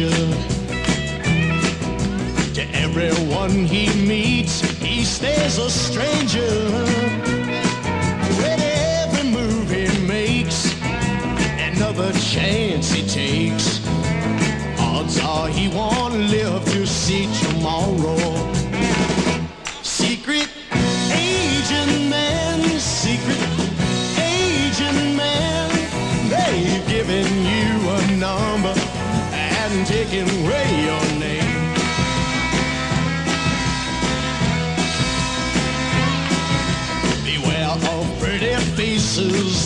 To everyone he meets, he stays a stranger. With every move he makes, another chance he takes. Odds are he won't live to see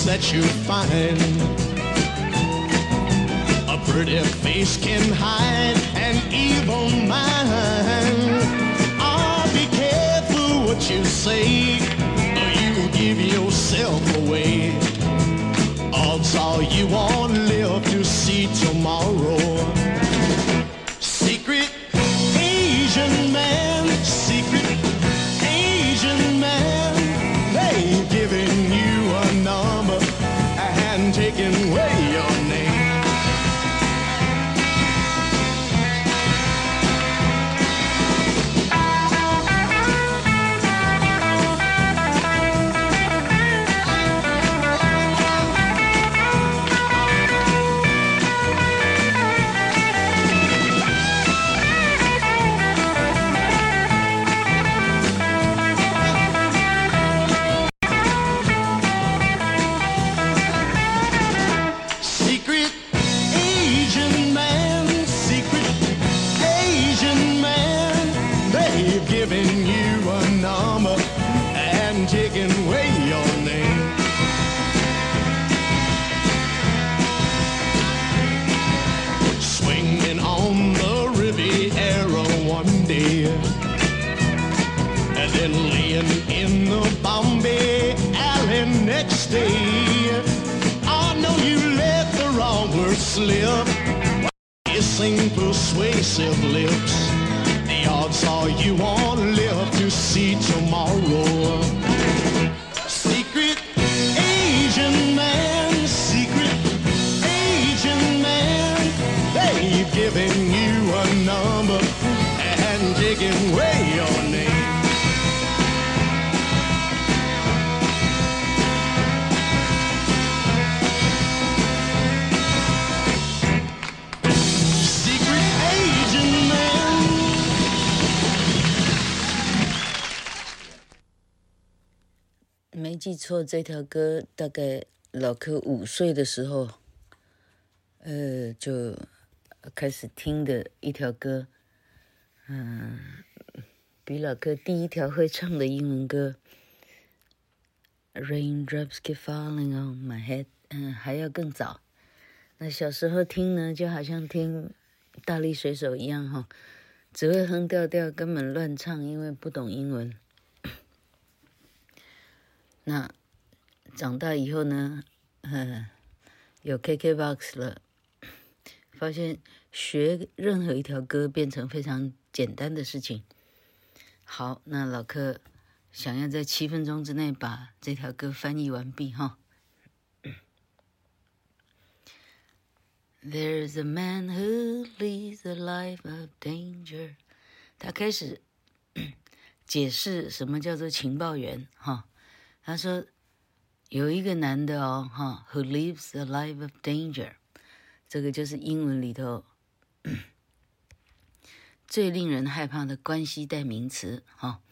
that you find. A pretty face can hide an evil mind. Ah, be careful what you say, or you give yourself away. And then laying in the Bombay alley next day. I know you let the wrong word slip. Kissing persuasive lips. The odds are you won't 记错，这条歌大概老柯五岁的时候，呃，就开始听的一条歌，嗯，比老柯第一条会唱的英文歌《Raindrops Keep Falling on My Head》，嗯，还要更早。那小时候听呢，就好像听大力水手一样哈，只会哼调调，根本乱唱，因为不懂英文。那长大以后呢，嗯，有 KKBOX 了，发现学任何一条歌变成非常简单的事情。好，那老柯想要在七分钟之内把这条歌翻译完毕哈。There's a man who leads a life of danger。他开始解释什么叫做情报员哈。他说：“有一个男的哦，哈，who lives a life of danger，这个就是英文里头 最令人害怕的关系代名词哈。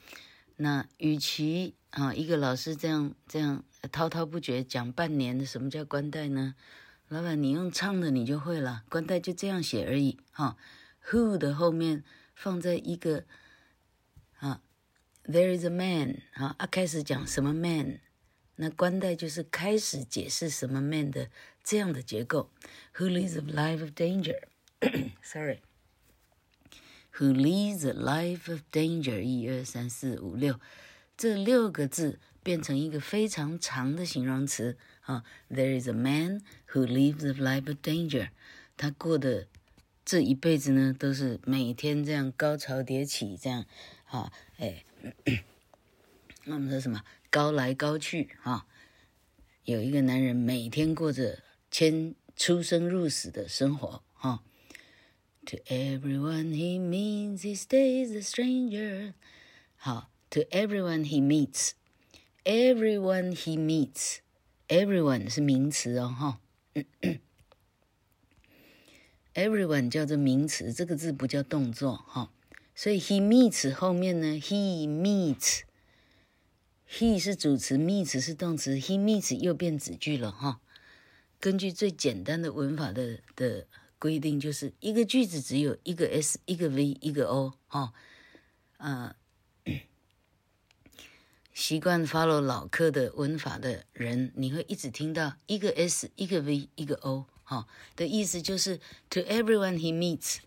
那与其啊一个老师这样这样滔滔不绝讲半年的什么叫关代呢？老板，你用唱的你就会了，关代就这样写而已哈。Who 的后面放在一个。” There is a man，啊，啊，开始讲什么 man，那关代就是开始解释什么 man 的这样的结构。Who leads a life of danger？Sorry，Who leads a life of danger？一二三四五六，这六个字变成一个非常长的形容词啊。There is a man who lives a life of danger。他过的这一辈子呢，都是每天这样高潮迭起，这样啊，哎。那我们说什么高来高去啊？有一个男人每天过着签出生入死的生活啊，To everyone he meets, he stays a stranger。好，To everyone he meets，everyone he meets，everyone 是名词哦，哈。Everyone 叫做名词，这个字不叫动作，哈。所以 he meets 后面呢，he meets，he 是主词，meets 是动词，he meets 又变子句了，哈。根据最简单的文法的的规定，就是一个句子只有一个 s，一个 v，一个 o，哈。啊，习惯 follow 老课的文法的人，你会一直听到一个 s，一个 v，一个 o。哈，的意思就是 to everyone he meets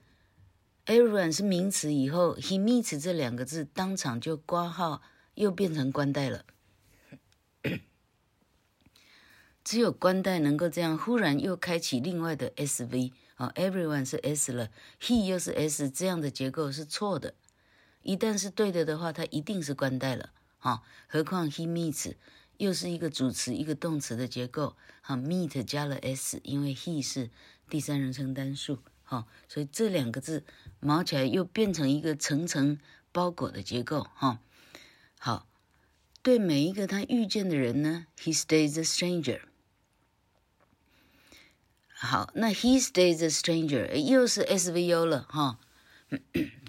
meets，everyone 是名词，以后 he meets 这两个字当场就挂号，又变成官代了。只有官代能够这样，忽然又开启另外的 SV 啊，everyone 是 S 了，he 又是 S，这样的结构是错的。一旦是对的的话，它一定是官代了。啊，何况 he meets。又是一个主词一个动词的结构，哈，meet 加了 s，因为 he 是第三人称单数，哈，所以这两个字毛起来又变成一个层层包裹的结构，哈，好，对每一个他遇见的人呢，he stays a stranger。好，那 he stays a stranger 又是 SVO 了，哈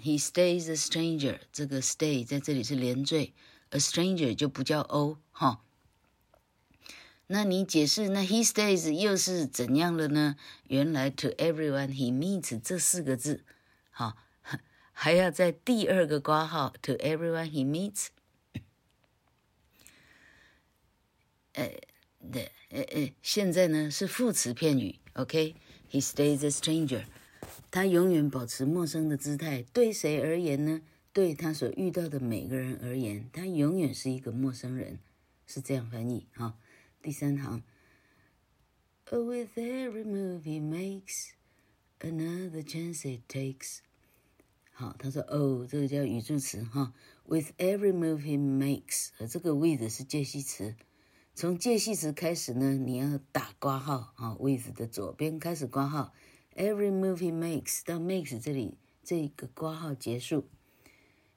，he stays a stranger，这个 stay 在这里是连缀，a stranger 就不叫 o，哈。那你解释那 he stays 又是怎样了呢？原来 to everyone he meets 这四个字，好，还要在第二个括号 to everyone he meets，呃，对，呃呃，现在呢是副词片语，OK，he stays a stranger，他永远保持陌生的姿态，对谁而言呢？对他所遇到的每个人而言，他永远是一个陌生人，是这样翻译哈。第三行，With every move he makes, another chance he takes。好，他说哦，这个叫语助词哈。With every move he makes，呃，这个 with 是介系词，从介系词开始呢，你要打括号啊，with 的左边开始括号，every move he makes 到 makes 这里这个括号结束。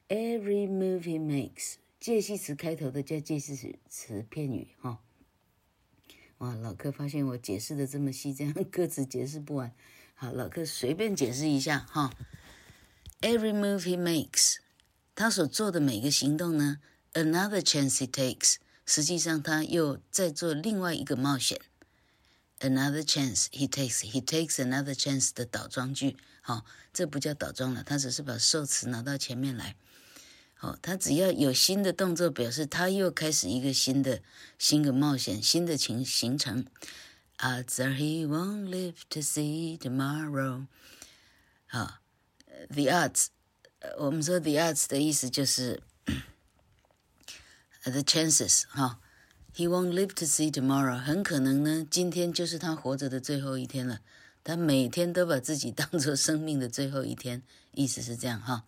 Every move he makes，介系词开头的叫介系词词片语哈。哇，老柯发现我解释的这么细，这样歌词解释不完。好，老柯随便解释一下哈。Every move he makes，他所做的每个行动呢，another chance he takes，实际上他又在做另外一个冒险。Another chance he takes，he takes another chance 的倒装句，好，这不叫倒装了，他只是把受词拿到前面来。哦，他只要有新的动作，表示他又开始一个新的新的冒险，新的情行程。Odds are he won't live to see tomorrow。好，the odds，我们说 the odds 的意思就是 the chances。哈，he won't live to see tomorrow，很可能呢，今天就是他活着的最后一天了。他每天都把自己当做生命的最后一天，意思是这样哈。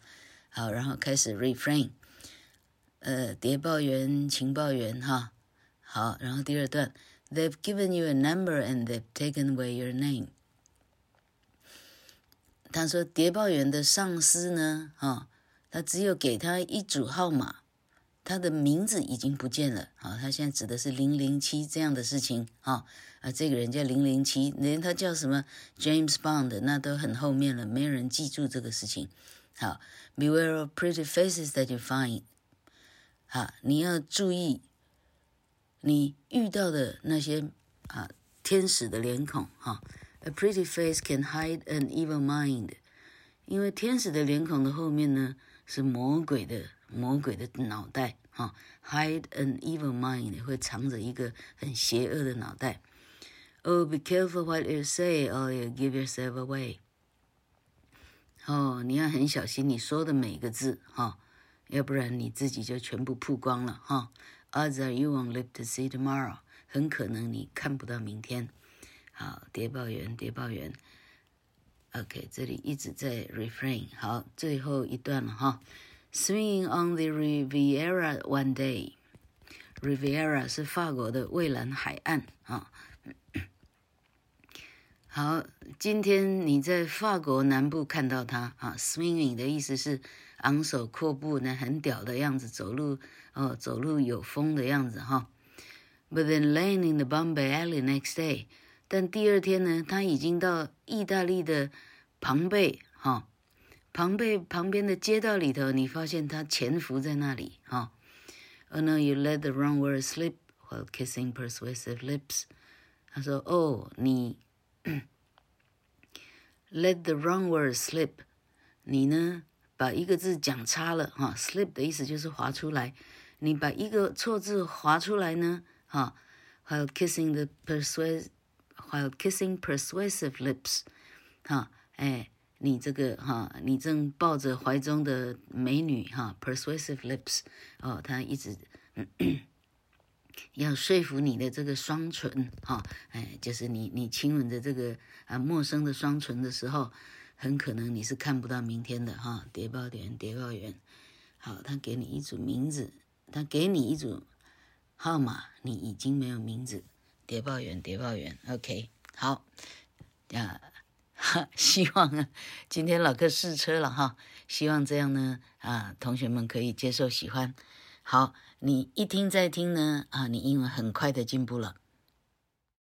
好，然后开始 refrain，呃，谍报员、情报员，哈，好，然后第二段，They've given you a number and they've taken away your name。他说，谍报员的上司呢，哈，他只有给他一组号码，他的名字已经不见了，好，他现在指的是零零七这样的事情，哈，啊，这个人叫零零七，连他叫什么 James Bond 那都很后面了，没有人记住这个事情。好，Beware of pretty faces that you find。好，你要注意你遇到的那些啊天使的脸孔。哈，A pretty face can hide an evil mind。因为天使的脸孔的后面呢是魔鬼的魔鬼的脑袋。哈，hide an evil mind 会藏着一个很邪恶的脑袋。Oh, be careful what you say, or you give yourself away。 哦，你要很小心你说的每个字哈、哦，要不然你自己就全部曝光了哈。Odds are you won't live to see tomorrow，很可能你看不到明天。好，谍报员，谍报员。OK，这里一直在 refrain。好，最后一段了哈。Swinging on the Riviera one day，Riviera 是法国的蔚蓝海岸啊。好，今天你在法国南部看到他啊，swinging 的意思是昂首阔步呢，很屌的样子，走路哦，走路有风的样子哈。But then laying in the Bombay alley next day，但第二天呢，他已经到意大利的庞贝哈，庞贝旁边的街道里头，你发现他潜伏在那里哈。Oh no, you let the wrong word slip while kissing persuasive lips。他说哦，你。Let the wrong word slip，你呢把一个字讲差了哈，slip 的意思就是滑出来，你把一个错字滑出来呢哈，while kissing the persuasive，while kissing persuasive lips，哈，哎，你这个哈，你正抱着怀中的美女哈，persuasive lips，哦，他一直。要说服你的这个双唇，哈，哎，就是你你亲吻着这个啊陌生的双唇的时候，很可能你是看不到明天的，哈。谍报员，谍报员，好，他给你一组名字，他给你一组号码，你已经没有名字。谍报员，谍报员，OK，好，呀，哈，希望啊，今天老客试车了哈，希望这样呢啊，同学们可以接受喜欢。好，你一听再听呢，啊，你英文很快的进步了。